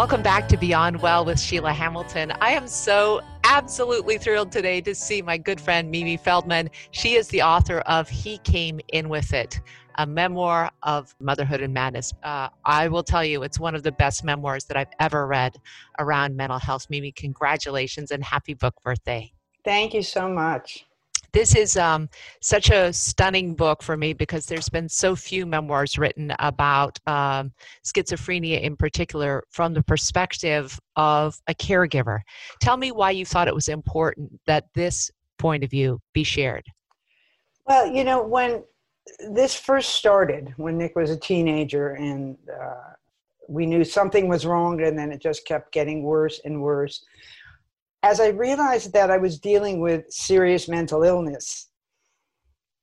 Welcome back to Beyond Well with Sheila Hamilton. I am so absolutely thrilled today to see my good friend Mimi Feldman. She is the author of He Came In With It, a memoir of motherhood and madness. Uh, I will tell you, it's one of the best memoirs that I've ever read around mental health. Mimi, congratulations and happy book birthday. Thank you so much this is um, such a stunning book for me because there's been so few memoirs written about um, schizophrenia in particular from the perspective of a caregiver. Tell me why you thought it was important that this point of view be shared. Well, you know, when this first started, when Nick was a teenager and uh, we knew something was wrong, and then it just kept getting worse and worse as I realized that I was dealing with serious mental illness,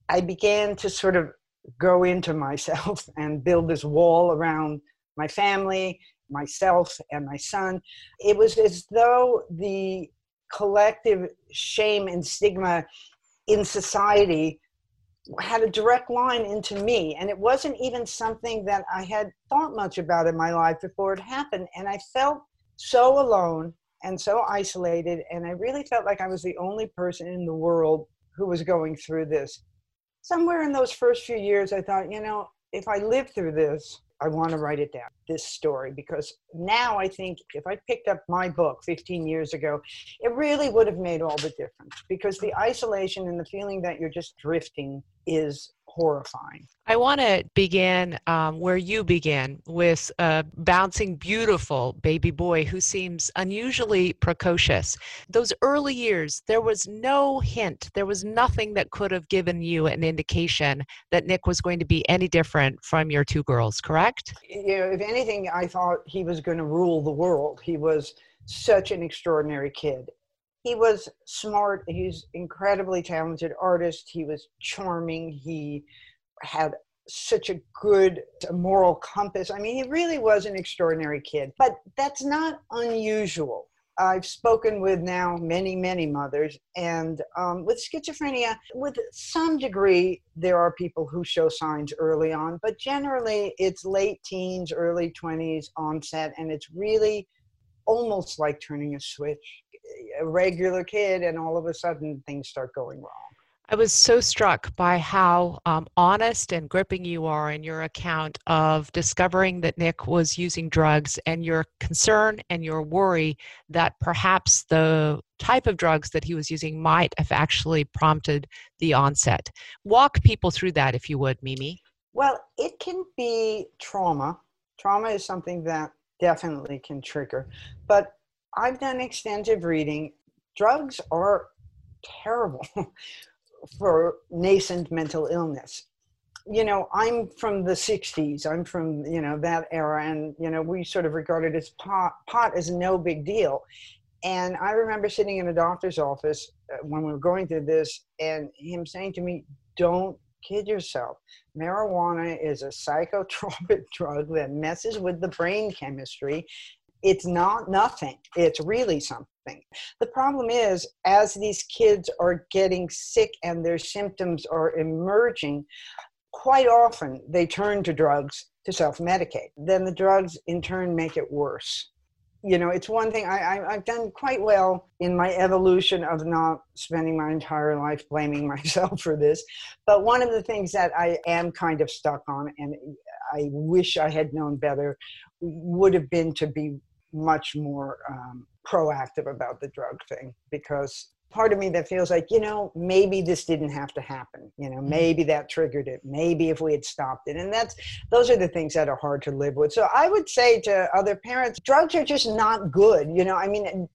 I began to sort of go into myself and build this wall around my family, myself, and my son. It was as though the collective shame and stigma in society had a direct line into me. And it wasn't even something that I had thought much about in my life before it happened. And I felt so alone and so isolated. And I really felt like I was the only person in the world who was going through this. Somewhere in those first few years, I thought, you know, if I live through this, I want to write it down, this story, because now I think if I picked up my book 15 years ago, it really would have made all the difference because the isolation and the feeling that you're just drifting is horrifying. I want to begin um, where you began with a bouncing, beautiful baby boy who seems unusually precocious. Those early years, there was no hint, there was nothing that could have given you an indication that Nick was going to be any different from your two girls, correct? You know, if anything, I thought he was going to rule the world. He was such an extraordinary kid he was smart he's incredibly talented artist he was charming he had such a good moral compass. I mean he really was an extraordinary kid but that's not unusual. I've spoken with now many, many mothers, and um, with schizophrenia, with some degree, there are people who show signs early on, but generally it's late teens, early 20s onset, and it's really almost like turning a switch a regular kid and all of a sudden things start going wrong. I was so struck by how um, honest and gripping you are in your account of discovering that Nick was using drugs and your concern and your worry that perhaps the type of drugs that he was using might have actually prompted the onset. Walk people through that, if you would, Mimi. Well, it can be trauma. Trauma is something that definitely can trigger. But I've done extensive reading. Drugs are terrible for nascent mental illness. You know, I'm from the 60s. I'm from, you know, that era. And, you know, we sort of regarded as pot, pot as no big deal. And I remember sitting in a doctor's office uh, when we were going through this and him saying to me, don't kid yourself. Marijuana is a psychotropic drug that messes with the brain chemistry it's not nothing it's really something. The problem is as these kids are getting sick and their symptoms are emerging quite often they turn to drugs to self-medicate. Then the drugs in turn make it worse. You know it's one thing I, I have done quite well in my evolution of not spending my entire life blaming myself for this but one of the things that i am kind of stuck on and i wish i had known better would have been to be much more um, proactive about the drug thing because part of me that feels like you know maybe this didn't have to happen you know mm-hmm. maybe that triggered it. Maybe if we had stopped it. And that's those are the things that are hard to live with. So i would say to other parents drugs are just not good you know i mean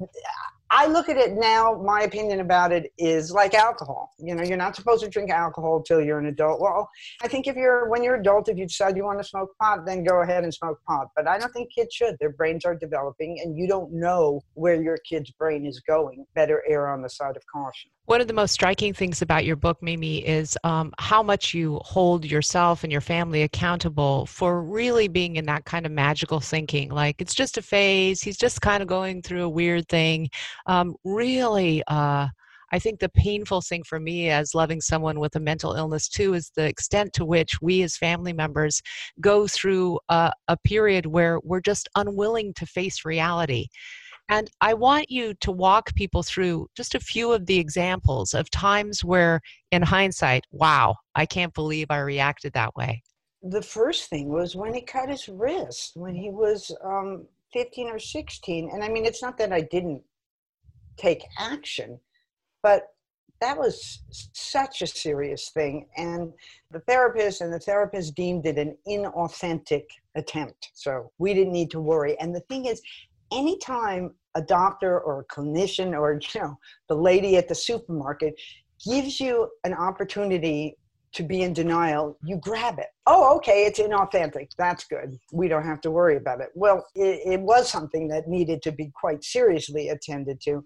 I look at it now, my opinion about it is like alcohol. You know, you're not supposed to drink alcohol until you're an adult. Well, I think if you're, when you're adult, if you decide you want to smoke pot, then go ahead and smoke pot. But I don't think kids should. Their brains are developing and you don't know where your kid's brain is going. Better err on the side of caution. One of the most striking things about your book, Mimi, is um, how much you hold yourself and your family accountable for really being in that kind of magical thinking. Like it's just a phase. He's just kind of going through a weird thing. Um, really, uh, I think the painful thing for me as loving someone with a mental illness too is the extent to which we as family members go through a, a period where we're just unwilling to face reality. And I want you to walk people through just a few of the examples of times where, in hindsight, wow, I can't believe I reacted that way. The first thing was when he cut his wrist, when he was um, 15 or 16. And I mean, it's not that I didn't take action, but that was such a serious thing. And the therapist and the therapist deemed it an inauthentic attempt. So we didn't need to worry. And the thing is, anytime a doctor or a clinician or you know the lady at the supermarket gives you an opportunity to be in denial, you grab it. Oh, okay, it's inauthentic. That's good. We don't have to worry about it. Well, it, it, was something that needed to be quite seriously attended to.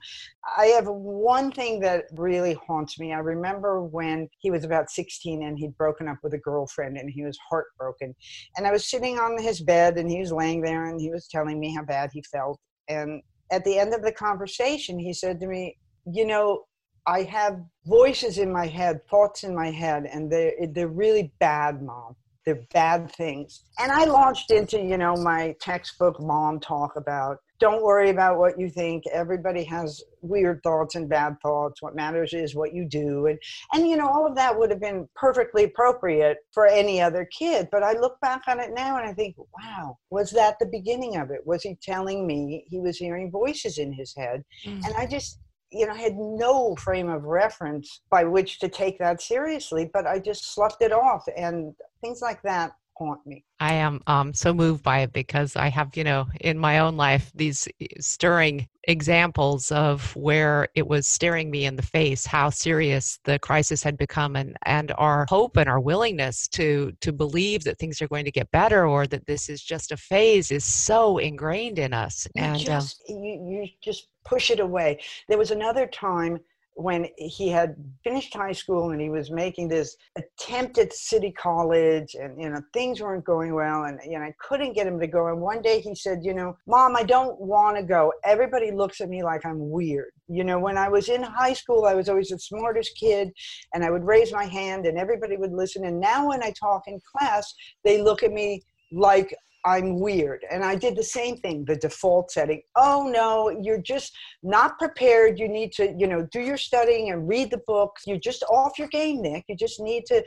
I have one thing that really haunts me. I remember when he was about 16 and he'd broken up with a girlfriend and he was heartbroken. And I was sitting on his bed and he was laying there and he was telling me how bad he felt. And at the end of the conversation, he said to me, You know, I have voices in my head, thoughts in my head, and they're, they're really bad, mom. They're bad things. And I launched into, you know, my textbook mom talk about don't worry about what you think. Everybody has weird thoughts and bad thoughts. What matters is what you do. And, and you know, all of that would have been perfectly appropriate for any other kid. But I look back on it now and I think, wow, was that the beginning of it? Was he telling me he was hearing voices in his head? Mm. And I just, you know, I had no frame of reference by which to take that seriously, but I just sloughed it off. And things like that haunt me. I am um, so moved by it because I have, you know, in my own life, these eh, stirring examples of where it was staring me in the face how serious the crisis had become and, and our hope and our willingness to to believe that things are going to get better or that this is just a phase is so ingrained in us you and uh just, um, you, you just push it away there was another time when he had finished high school and he was making this attempt at city college and you know things weren't going well and you know I couldn't get him to go. And one day he said you know mom I don't want to go. Everybody looks at me like I'm weird. You know when I was in high school I was always the smartest kid and I would raise my hand and everybody would listen. And now when I talk in class they look at me like I'm weird. And I did the same thing, the default setting. Oh no, you're just not prepared. You need to, you know, do your studying and read the books. You're just off your game, Nick. You just need to.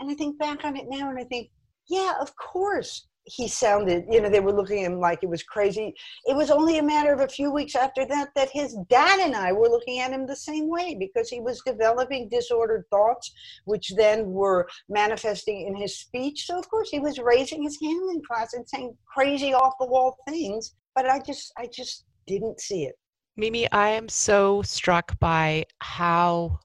And I think back on it now and I think, yeah, of course he sounded, you know, they were looking at him like it was crazy. It was only a matter of a few weeks after that that his dad and I were looking at him the same way because he was developing disordered thoughts, which then were manifesting in his speech. So, of course, he was raising his hand in class and saying crazy off the wall things. But I just, I just didn't see it. Mimi, I am so struck by how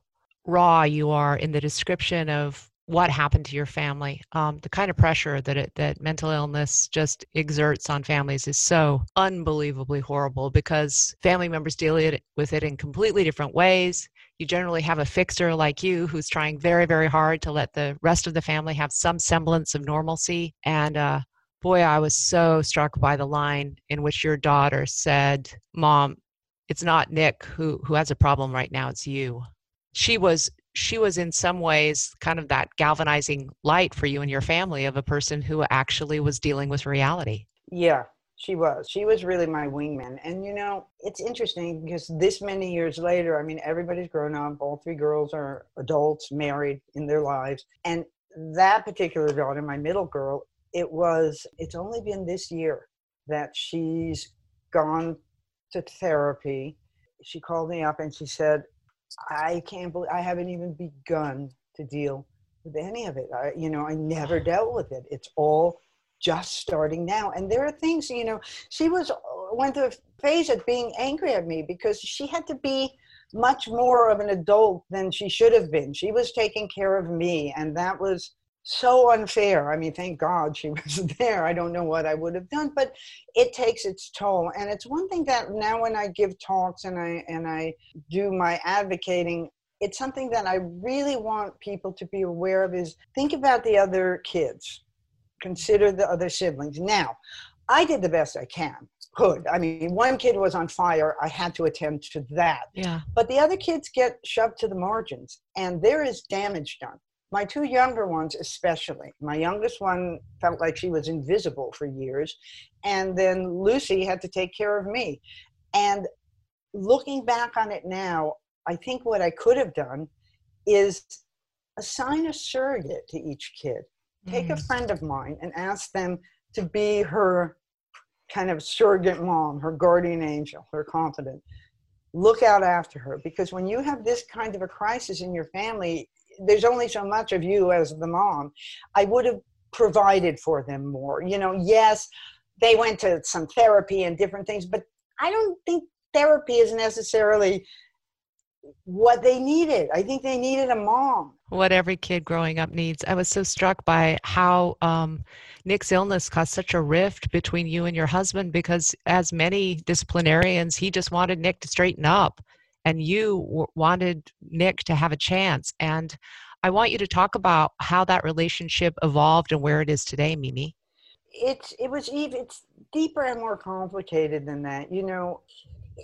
raw you are in the description of what happened to your family. Um, the kind of pressure that it, that mental illness just exerts on families is so unbelievably horrible because family members deal it, with it in completely different ways. You generally have a fixer like you who's trying very, very hard to let the rest of the family have some semblance of normalcy. And uh, boy, I was so struck by the line in which your daughter said, "Mom, it's not Nick who who has a problem right now; it's you." She was she was in some ways kind of that galvanizing light for you and your family of a person who actually was dealing with reality. Yeah, she was. She was really my wingman. And you know, it's interesting because this many years later, I mean, everybody's grown up. All three girls are adults, married in their lives. And that particular daughter, my middle girl, it was, it's only been this year that she's gone to therapy. She called me up and she said, I can't believe I haven't even begun to deal with any of it. I, you know, I never dealt with it. It's all just starting now. And there are things, you know, she was uh, went through a phase of being angry at me because she had to be much more of an adult than she should have been. She was taking care of me, and that was so unfair. I mean, thank God she was there. I don't know what I would have done, but it takes its toll. And it's one thing that now when I give talks and I and I do my advocating, it's something that I really want people to be aware of is think about the other kids. Consider the other siblings. Now, I did the best I can. hood. I mean, one kid was on fire. I had to attend to that. Yeah. But the other kids get shoved to the margins, and there is damage done. My two younger ones, especially. My youngest one felt like she was invisible for years, and then Lucy had to take care of me. And looking back on it now, I think what I could have done is assign a surrogate to each kid. Take a Mm. friend of mine and ask them to be her kind of surrogate mom, her guardian angel, her confidant. Look out after her because when you have this kind of a crisis in your family, there's only so much of you as the mom. I would have provided for them more. You know, yes, they went to some therapy and different things, but I don't think therapy is necessarily what they needed. I think they needed a mom. what every kid growing up needs. I was so struck by how um, Nick's illness caused such a rift between you and your husband because, as many disciplinarians, he just wanted Nick to straighten up, and you w- wanted Nick to have a chance. And I want you to talk about how that relationship evolved and where it is today, Mimi. It's it was even it's deeper and more complicated than that. You know,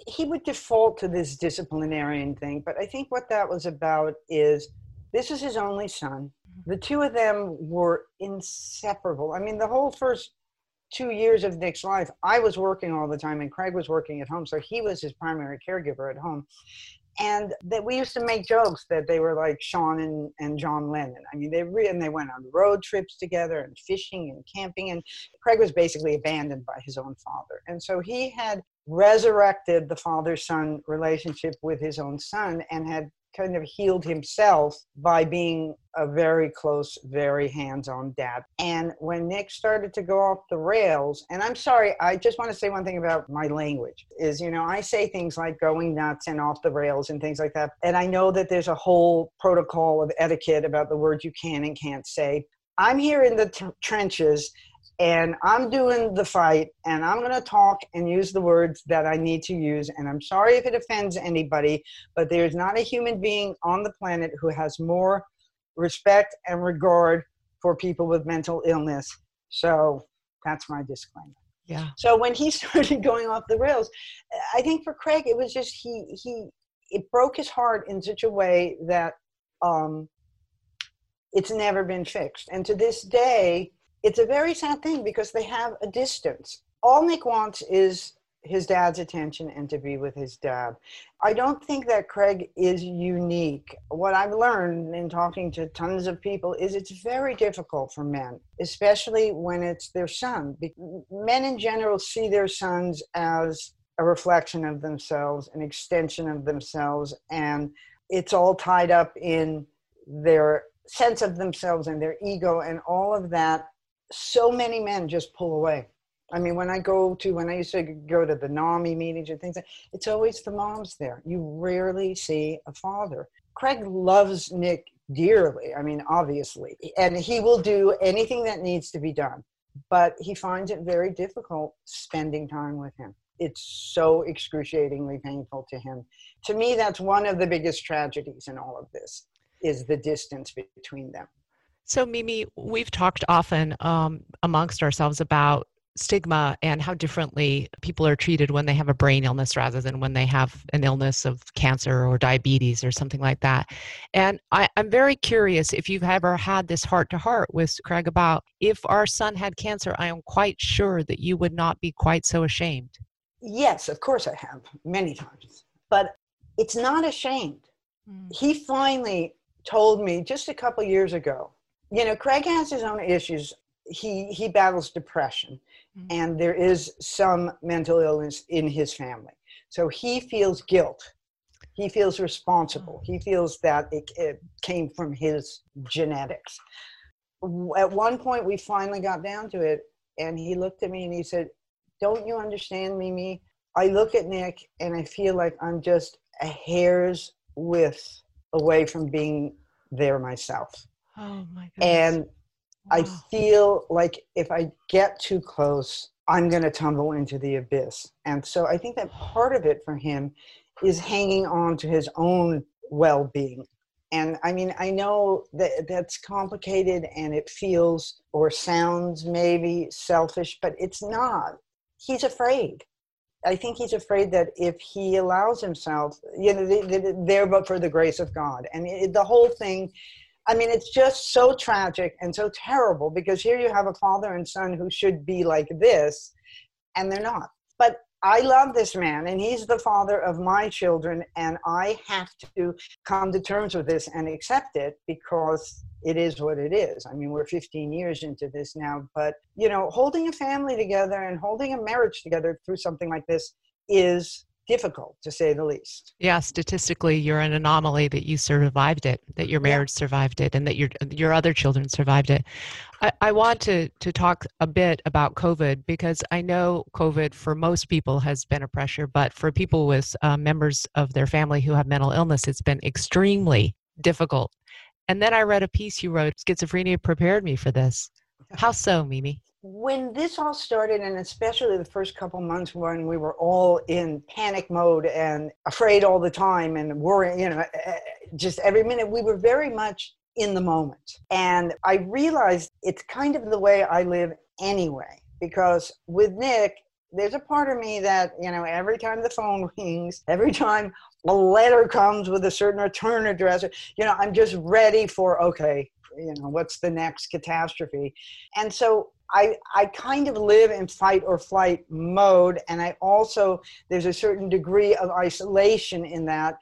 he would default to this disciplinarian thing, but I think what that was about is this is his only son. Mm-hmm. The two of them were inseparable. I mean, the whole first two years of Nick's life, I was working all the time and Craig was working at home, so he was his primary caregiver at home. And that we used to make jokes that they were like Sean and, and John Lennon. I mean, they re- and they went on road trips together and fishing and camping. And Craig was basically abandoned by his own father. And so he had resurrected the father son relationship with his own son and had kind of healed himself by being a very close, very hands on dad. And when Nick started to go off the rails, and I'm sorry, I just want to say one thing about my language is, you know, I say things like going nuts and off the rails and things like that. And I know that there's a whole protocol of etiquette about the words you can and can't say. I'm here in the t- trenches and I'm doing the fight and I'm going to talk and use the words that I need to use. And I'm sorry if it offends anybody, but there's not a human being on the planet who has more respect and regard for people with mental illness. So that's my disclaimer. Yeah. So when he started going off the rails, I think for Craig it was just he he it broke his heart in such a way that um, it's never been fixed. And to this day, it's a very sad thing because they have a distance. All Nick wants is his dad's attention and to be with his dad. I don't think that Craig is unique. What I've learned in talking to tons of people is it's very difficult for men, especially when it's their son. Men in general see their sons as a reflection of themselves, an extension of themselves, and it's all tied up in their sense of themselves and their ego and all of that. So many men just pull away. I mean, when I go to, when I used to go to the NAMI meetings and things, it's always the moms there. You rarely see a father. Craig loves Nick dearly. I mean, obviously, and he will do anything that needs to be done, but he finds it very difficult spending time with him. It's so excruciatingly painful to him. To me, that's one of the biggest tragedies in all of this is the distance between them. So, Mimi, we've talked often um, amongst ourselves about stigma and how differently people are treated when they have a brain illness rather than when they have an illness of cancer or diabetes or something like that. And I, I'm very curious if you've ever had this heart to heart with Craig about if our son had cancer, I am quite sure that you would not be quite so ashamed. Yes, of course I have many times, but it's not ashamed. He finally told me just a couple years ago. You know, Craig has his own issues. He he battles depression, Mm. and there is some mental illness in his family. So he feels guilt. He feels responsible. He feels that it, it came from his genetics. At one point, we finally got down to it, and he looked at me and he said, "Don't you understand, Mimi? I look at Nick and I feel like I'm just a hair's width away from being there myself. Oh my goodness. And I feel like if I get too close, I'm going to tumble into the abyss. And so I think that part of it for him is hanging on to his own well being. And I mean, I know that that's complicated and it feels or sounds maybe selfish, but it's not. He's afraid. I think he's afraid that if he allows himself, you know, there but for the grace of God. And it, the whole thing, I mean, it's just so tragic and so terrible because here you have a father and son who should be like this, and they're not. But I love this man, and he's the father of my children, and I have to come to terms with this and accept it because it is what it is. I mean, we're 15 years into this now, but you know, holding a family together and holding a marriage together through something like this is difficult to say the least. Yeah, statistically, you're an anomaly that you survived it, that your marriage yeah. survived it, and that your your other children survived it. I, I want to to talk a bit about COVID because I know COVID for most people has been a pressure, but for people with uh, members of their family who have mental illness, it's been extremely difficult. And then I read a piece you wrote, Schizophrenia prepared me for this. How so, Mimi? When this all started and especially the first couple months when we were all in panic mode and afraid all the time and worrying you know eh, eh, just every minute we were very much in the moment. And i realized it's kind of the way i live anyway because with nick there's a part of me that you know every time the phone rings every time a letter comes with a certain return address you know i'm just ready for okay you know what's the next catastrophe? And so I, I kind of live in fight or flight mode and i also there's a certain degree of isolation in that.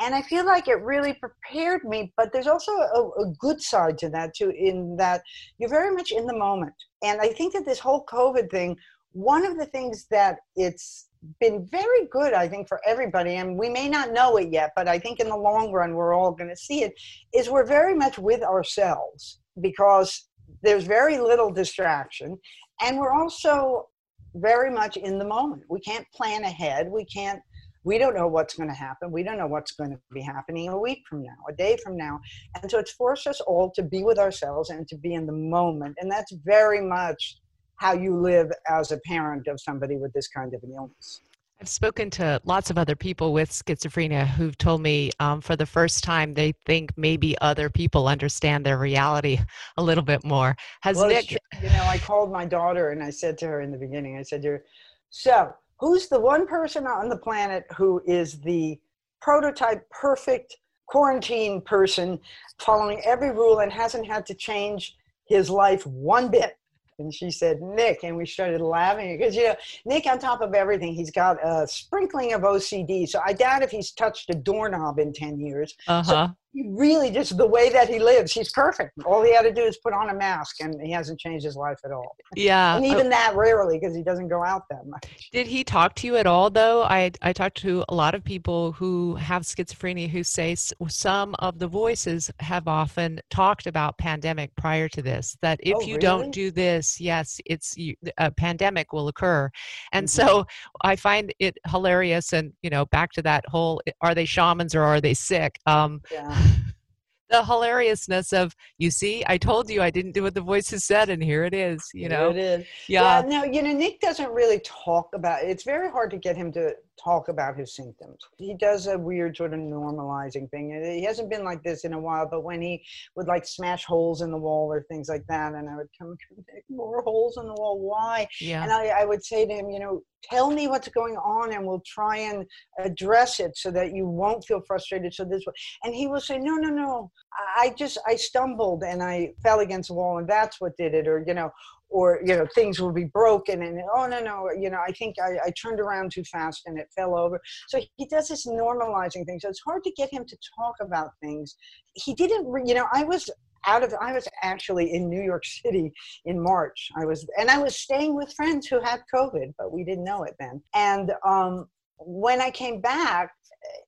And i feel like it really prepared me but there's also a, a good side to that too in that you're very much in the moment. And i think that this whole covid thing one of the things that it's been very good, I think, for everybody, and we may not know it yet, but I think in the long run, we're all going to see it, is we're very much with ourselves. Because there's very little distraction. And we're also very much in the moment. We can't plan ahead. We can't, we don't know what's going to happen. We don't know what's going to be happening a week from now, a day from now. And so it's forced us all to be with ourselves and to be in the moment. And that's very much how you live as a parent of somebody with this kind of an illness. I've spoken to lots of other people with schizophrenia who've told me um, for the first time they think maybe other people understand their reality a little bit more. Has well, Nick? You know, I called my daughter and I said to her in the beginning, I said to her, "So, who's the one person on the planet who is the prototype perfect quarantine person, following every rule and hasn't had to change his life one bit?" And she said, Nick. And we started laughing because, you know, Nick, on top of everything, he's got a sprinkling of OCD. So I doubt if he's touched a doorknob in 10 years. Uh-huh. So really just the way that he lives he's perfect. All he had to do is put on a mask and he hasn't changed his life at all. Yeah and even that rarely because he doesn't go out that much. Did he talk to you at all though? I i talked to a lot of people who have schizophrenia who say some of the voices have often talked about pandemic prior to this that if oh, you really? don't do this yes it's a pandemic will occur. And mm-hmm. so i find it hilarious and you know back to that whole are they shamans or are they sick? Um yeah the hilariousness of you see i told you i didn't do what the voices said and here it is you know here it is yeah. yeah no you know nick doesn't really talk about it. it's very hard to get him to talk about his symptoms. He does a weird sort of normalizing thing. He hasn't been like this in a while, but when he would like smash holes in the wall or things like that, and I would come, more holes in the wall. Why? Yeah. And I, I would say to him, you know, tell me what's going on and we'll try and address it so that you won't feel frustrated so this and he will say no no no i just i stumbled and i fell against the wall and that's what did it or you know or you know things will be broken and oh no no you know i think I, I, turned around too fast and it fell over. So he does this normalizing thing. So it's hard to get him to talk about things. He didn't you know i was out of i was actually in new york city in march. I was and i was staying with friends who had covid but we didn't know it then. And um, when i came back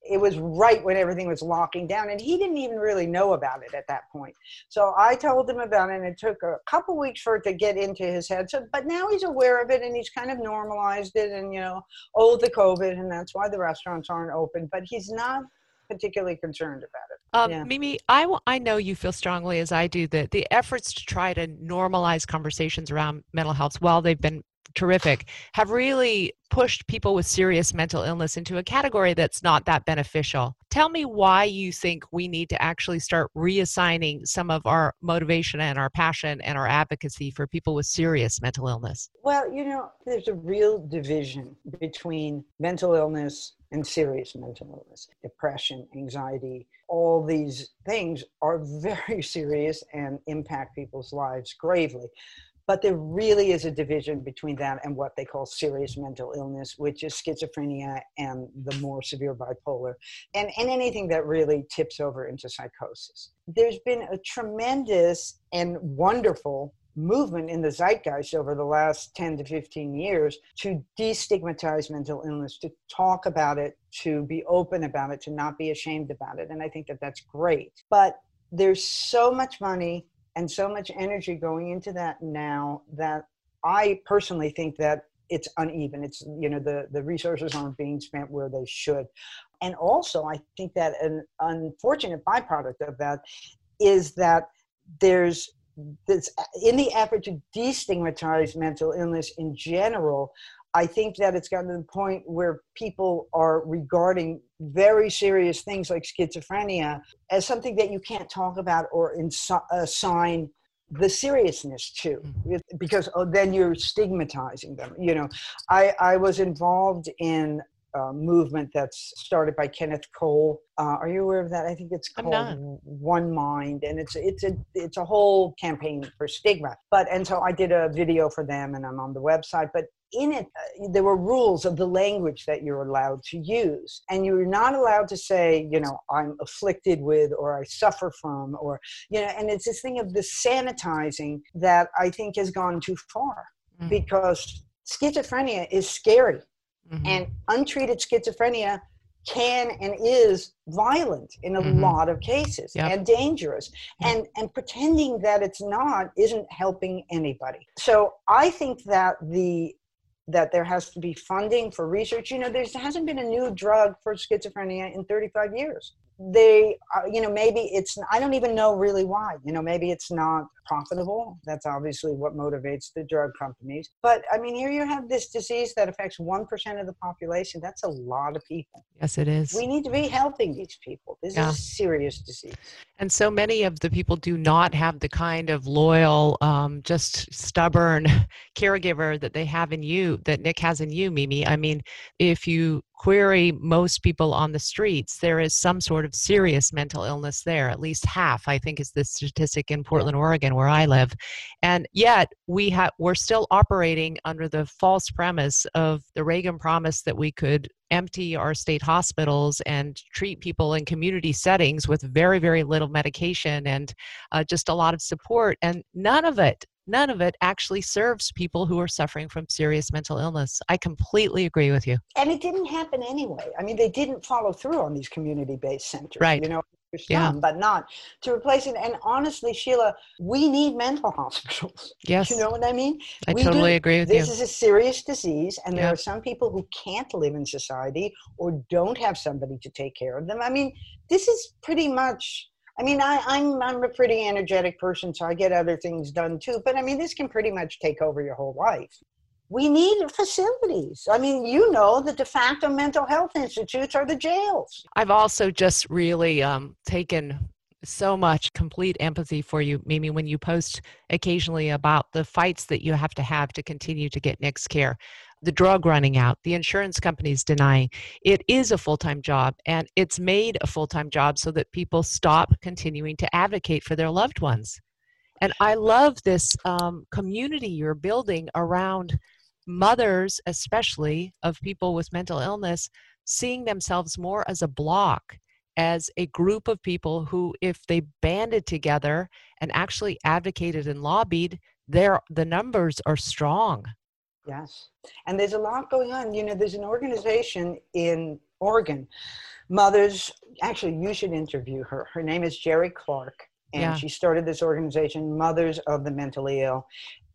it was right when everything was locking down and he didn't even really know about it at that point. So i told him about it and it took a couple weeks for it to get into his head. So but now he's aware of it and he's kind of normalized it and you know oh the covid and that's why the restaurants aren't open but he's not particularly concerned about it. Um, yeah. Mimi, I, I know you feel strongly as I do that the efforts to try to normalize conversations around mental health while they've been terrific, have really pushed people with serious mental illness into a category that's not that beneficial. Tell me why you think we need to actually start reassigning some of our motivation and our passion and our advocacy for people with serious mental illness. Well, you know, there's a real division between mental illness and serious mental illness. Depression, anxiety, all these things are very serious and impact people's lives gravely. But there really is a division between that and what they call serious mental illness, which is schizophrenia and the more severe bipolar, and, and anything that really tips over into psychosis. There's been a tremendous and wonderful movement in the zeitgeist over the last 10 to 15 years to destigmatize mental illness, to talk about it, to be open about it, to not be ashamed about it. And I think that that's great. But there's so much money and so much energy going into that now that I personally think that it's uneven. It's you know the the resources aren't being spent where they should, and also I think that an unfortunate byproduct of that is that there's this in the effort to destigmatize mental illness in general. I think that it's gotten to the point where people are regarding very serious things like schizophrenia as something that you can't talk about or assign the seriousness to mm-hmm. because oh, then you're stigmatizing them you know i i was involved in a movement that's started by kenneth cole uh, are you aware of that i think it's called one mind and it's it's a it's a whole campaign for stigma but and so i did a video for them and i'm on the website but in it, uh, there were rules of the language that you're allowed to use. And you're not allowed to say, you know, I'm afflicted with or I suffer from, or, you know, and it's this thing of the sanitizing that I think has gone too far mm-hmm. because schizophrenia is scary. Mm-hmm. And untreated schizophrenia can and is violent in a mm-hmm. lot of cases yep. and dangerous yep. and and pretending that it's not isn't helping anybody so i think that the that there has to be funding for research. You know, there hasn't been a new drug for schizophrenia in 35 years they uh, you know maybe it's i don't even know really why you know maybe it's not profitable. That's obviously what motivates the drug companies. But i mean here you have this disease that affects 1% of the population. That's a lot of people. Yes it is. We need to be helping these people. This yeah. is a serious disease. And so many of the people do not have the kind of loyal um, just stubborn caregiver that they have in you that nick has in you mimi. I mean if you query most people on the streets, there is some sort of serious mental illness there. At least half, I think, is the statistic in Portland, Oregon, where I live. And yet, we have we're still operating under the false premise of the Reagan promise that we could empty our state hospitals and treat people in community settings with very, very little medication and uh, just a lot of support. And none of it none of it actually serves people who are suffering from serious mental illness. I completely agree with you. And it didn't happen anyway. I mean, they didn't follow through on these community-based centers. Right. You know, some, yeah. but not to replace it. And honestly, Sheila, we need mental hospitals. Yes. You know what I mean? I we totally do. agree with this you. This is a serious disease, and there are some people who can't live in society or don't have somebody to take care of them. I mean, this is pretty much I mean, I, I'm I'm a pretty energetic person, so I get other things done too. But I mean, this can pretty much take over your whole life. We need facilities. I mean, you know, the de facto mental health institutes are the jails. I've also just really um, taken so much complete empathy for you, Mimi, when you post occasionally about the fights that you have to have to continue to get Nick's care the drug running out, the insurance companies denying. It is a full time job, and it's made a full time job so that people stop continuing to advocate for their loved ones. And I love this um, community you're building around mothers, especially of people with mental illness, seeing themselves more as a block, as a group of people who, if they banded together and actually advocated and lobbied, there the numbers are strong. Yes. And there's a lot going on. You know, there's an organization in Oregon, Mothers, actually, you should interview her. Her name is Jerry Clark. And yeah. she started this organization, Mothers of the Mentally Ill.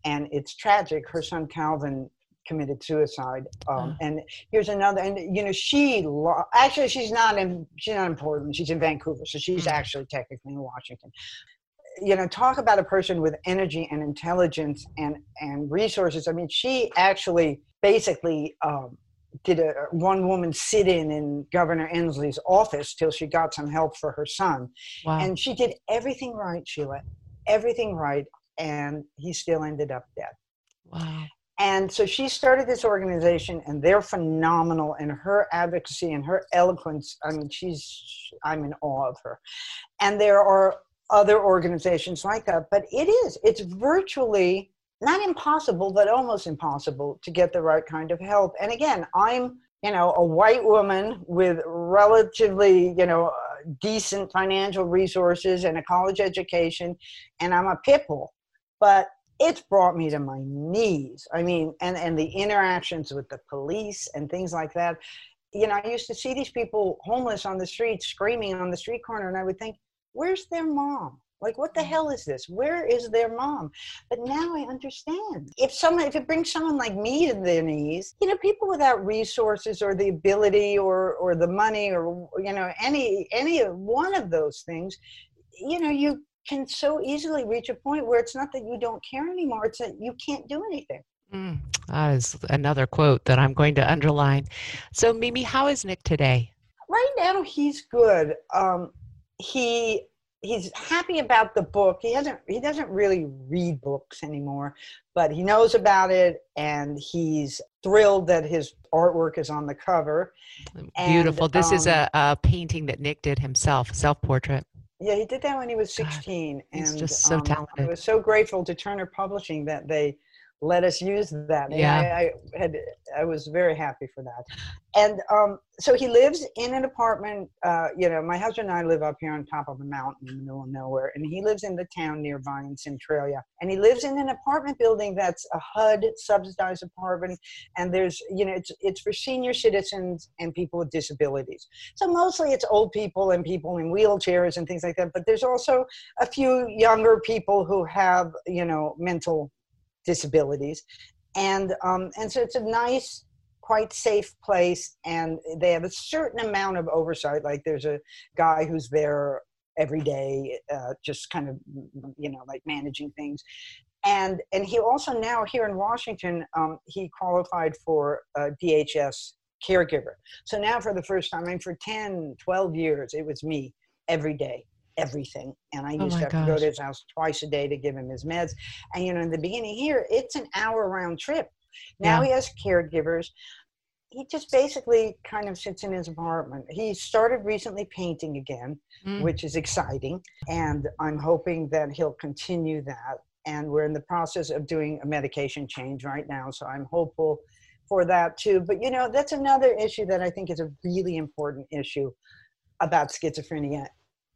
And it's tragic. Her son Calvin committed suicide. Um, And here's another, and you know, she lo- actually she's not in she's not in Portland. She's in Vancouver, so she's mm. actually technically in Washington you know talk about a person with energy and intelligence and and resources i mean she actually basically um, did a one woman sit in in governor inslee's office till she got some help for her son wow. and she did everything right sheila everything right and he still ended up dead wow and so she started this organization and they're phenomenal and her advocacy and her eloquence i mean she's i'm in awe of her and there are other organizations like that. But it is, it's virtually not impossible, but almost impossible to get the right kind of help. And again, I'm, you know, a white woman with relatively, you know, uh, decent financial resources and a college education, and I'm a pit bull. But it's brought me to my knees. I mean, and, and the interactions with the police and things like that. You know, I used to see these people homeless on the street, screaming on the street corner, and I would think, where's their mom? Like, what the mm. hell is this? Where is their mom? But now I understand. If someone, if it brings someone like me to their knees, you know, people without resources or the ability or or the money or you know any any one of those things, you know, you can so easily reach a point where it's not that you don't care anymore; it's that you can't do anything. Mm, that is another quote that I'm going to underline. So, Mimi, how is Nick today? Right now, he's good. Um, he he's happy about the book. He hasn't he doesn't really read books anymore, but he knows about it and he's thrilled that his artwork is on the cover. Beautiful. And, this um, is a, a, painting that Nick did himself, self portrait. Yeah, he did that when he was 16. God, he's and just so um, talented. I was so grateful to Turner Publishing that they let us use that. yeah. I, I, had I was very happy for that. And um, so he lives in an apartment. Uh, you know, my husband and I live up here on top of a mountain in the middle of nowhere, and he lives in the town nearby in Centralia. And he lives in an apartment building that's a HUD subsidized apartment, and there's you know it's it's for senior citizens and people with disabilities. So mostly it's old people and people in wheelchairs and things like that. But there's also a few younger people who have you know mental disabilities. And, um, and so it's a nice, quite safe place. And they have a certain amount of oversight. Like there's a guy who's there every day, uh, just kind of, you know, like managing things. And, and he also now here in Washington, um, he qualified for DHS caregiver. So now for the first time, I mean, for 10, 12 years, it was me every day everything. And I oh used oh to have gosh. to go to his house twice a day to give him his meds. And, you know, in the beginning here, it's an hour round trip. Now yeah. he has caregivers. He just basically kind of sits in his apartment. He started recently painting again, mm. which is exciting. And I'm hoping that he'll continue that. And we're in the process of doing a medication change right now. So I'm hopeful for that too. But, you know, that's another issue that I think is a really important issue about schizophrenia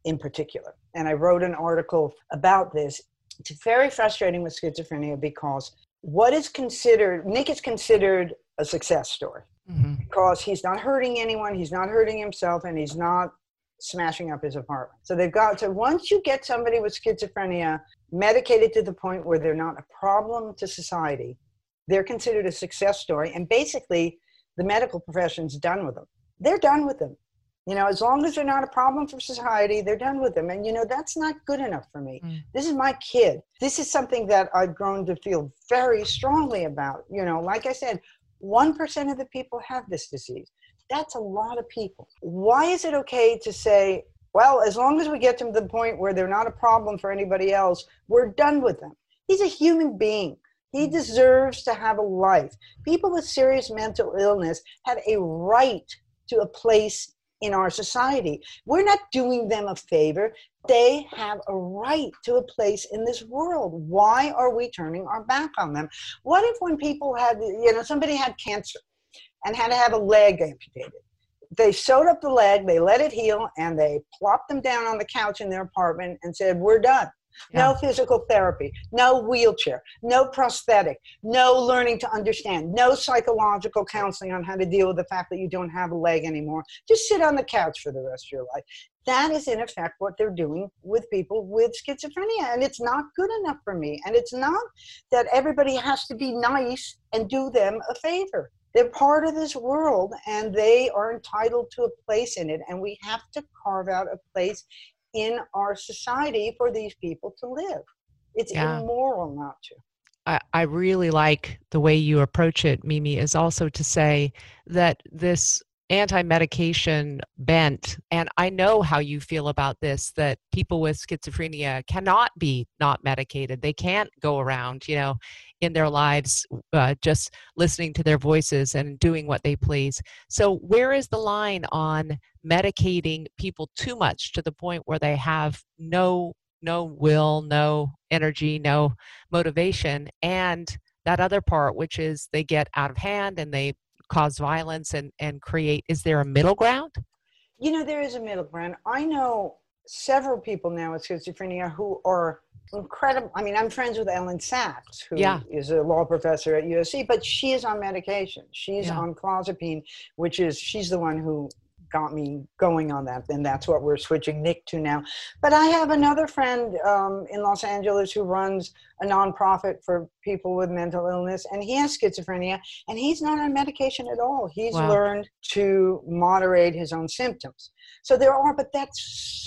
in particular. And I wrote an article about this. It's very frustrating with schizophrenia because what is considered, Nick is considered a success story mm-hmm. because he's not hurting anyone, he's not hurting himself, and he's not smashing up his apartment. So they've got to, once you get somebody with schizophrenia medicated to the point where they're not a problem to society, they're considered a success story. And basically, the medical profession's done with them. They're done with them. You know, as long as they're not a problem for society, they're done with them. And, you know, that's not good enough for me. Mm. This is my kid. This is something that I've grown to feel very strongly about. You know, like I said, 1% of the people have this disease. That's a lot of people. Why is it okay to say, well, as long as we get to the point where they're not a problem for anybody else, we're done with them? He's a human being. He mm. deserves to have a life. People with serious mental illness have a right to a place in our society. We're not doing them a favor. They have a right to a place in this world. Why are we turning our back on them? What if when people had, you know, somebody had cancer and had to have a leg amputated? They sewed up the leg, they let it heal, and they plopped them down on the couch in their apartment and said, We're done. Yeah. No physical therapy, no wheelchair, no prosthetic, no learning to understand, no psychological counseling on how to deal with the fact that you don't have a leg anymore. Just sit on the couch for the rest of your life. That is, in effect, what they're doing with people with schizophrenia. And it's not good enough for me. And it's not that everybody has to be nice and do them a favor. They're part of this world and they are entitled to a place in it. And we have to carve out a place in our society for these people to live. It's Yeah. immoral not to. I, I really like the way you approach it, Mimi, is also to say that this anti medication bent, and I know how you feel about this, that people with schizophrenia cannot be not medicated. They can't go around, you know, in their lives uh, just listening to their voices and doing what they please. So, where is the line on medicating people too much to the point where they have no no will, no energy, no motivation, and that other part, which is they get out of hand and they cause violence and, and create. Is there a middle ground? You know, there is a middle ground. I know several people now with schizophrenia who are incredible. I mean, I'm friends with Elyn Saks, who is Yeah. is a law professor at USC, but she is on medication. She's Yeah. on clozapine, which is she's the one who got me going on that, and that's what we're switching Nick to now. But I have another friend um, in Los Angeles who runs a nonprofit for people with mental illness, and he has schizophrenia, and he's not on medication at all. He's Wow. learned to moderate his own symptoms. So there are, but that's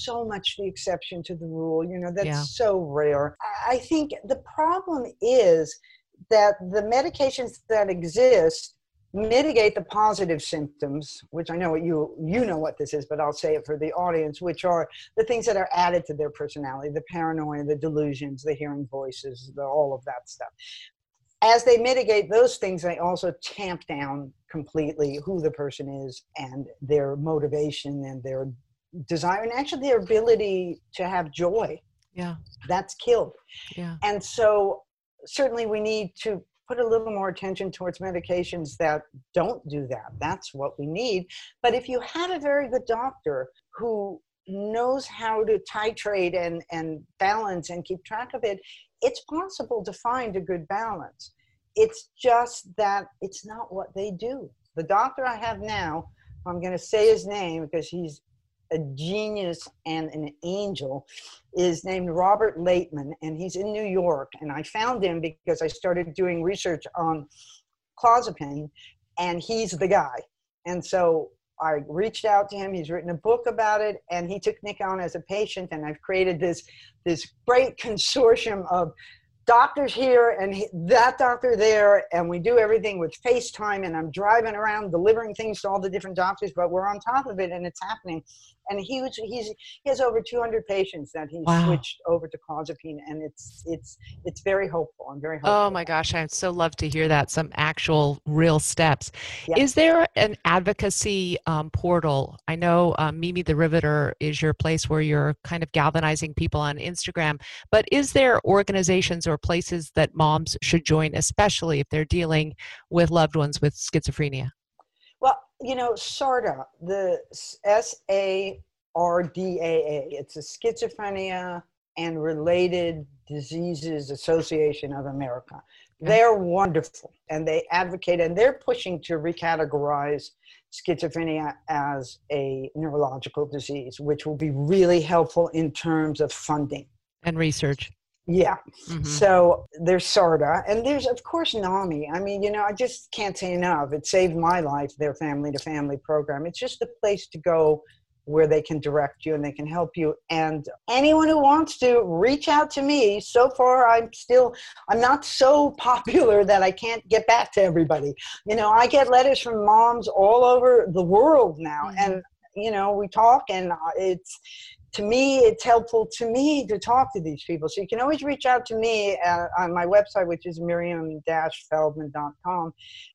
so much the exception to the rule. You know, that's Yeah. so rare. I- I think the problem is that the medications that exist mitigate the positive symptoms which i know what you you know what this is but i'll say it for the audience which are the things that are added to their personality the paranoia the delusions the hearing voices the all of that stuff. As they mitigate those things they also tamp down completely who the person is and their motivation and their desire and actually their ability to have joy. Yeah, that's killed. Yeah, and so certainly we need to put a little more attention towards medications that don't do that. That's what we need. But if you have a very good doctor who knows how to titrate and, and balance and keep track of it, it's possible to find a good balance. It's just that it's not what they do. The doctor I have now, I'm going to say his name because he's a genius and an angel is named Robert Laitman, and he's in New York. And I found him because I started doing research on clozapine, and he's the guy. And so I reached out to him. He's written a book about it, and he took Nick on as a patient. And I've created this this great consortium of doctors here and that doctor there, and we do everything with FaceTime. And I'm driving around delivering things to all the different doctors, but we're on top of it, and it's happening. And he was he's he has over 200 patients that he's Wow. switched over to clozapine, and it's it's it's very hopeful. I'm very hopeful. Oh my gosh, I'd so love to hear that. Some actual real steps. Is there an advocacy um, portal? I know um, Mimi the Riveter is your place where you're kind of galvanizing people on Instagram, but is there organizations or places that moms should join, especially if they're dealing with loved ones with schizophrenia? Well, you know, SARDA, the S A R D A A, it's a Schizophrenia and Related Diseases Association of America. They're wonderful and they advocate and they're pushing to recategorize schizophrenia as a neurological disease, which will be really helpful in terms of funding. And research. Yeah. Mhm. So there's SARDA, and there's of course NAMI. I mean, you know, I just can't say enough. It saved my life. Their family to family program. It's just a place to go where they can direct you and they can help you. And anyone who wants to reach out to me. So far, I'm still I'm not so popular that I can't get back to everybody. You know, I get letters from moms all over the world now, Mhm. and you know, we talk, and uh, it's to me, it's helpful to me to talk to these people. So you can always reach out to me uh, on my website, which is miriam-feldman.com.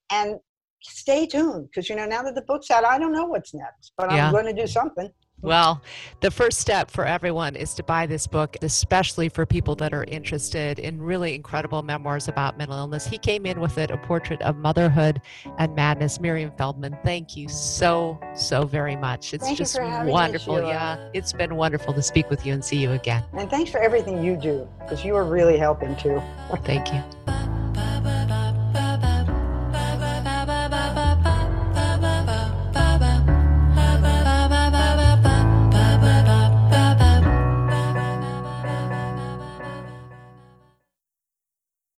And stay tuned because, you know, now that the book's out, I don't know what's next, but Yeah. I'm going to do something. Well, the first step for everyone is to buy this book, especially for people that are interested in really incredible memoirs about mental illness. He came in with it, A Portrait of Motherhood and Madness. Miriam Feldman, thank you so, so very much. It's Thank just having me, wonderful. Yeah, it's been wonderful to speak with you and see you again. And thanks for everything you do because you are really helping too. Thank you.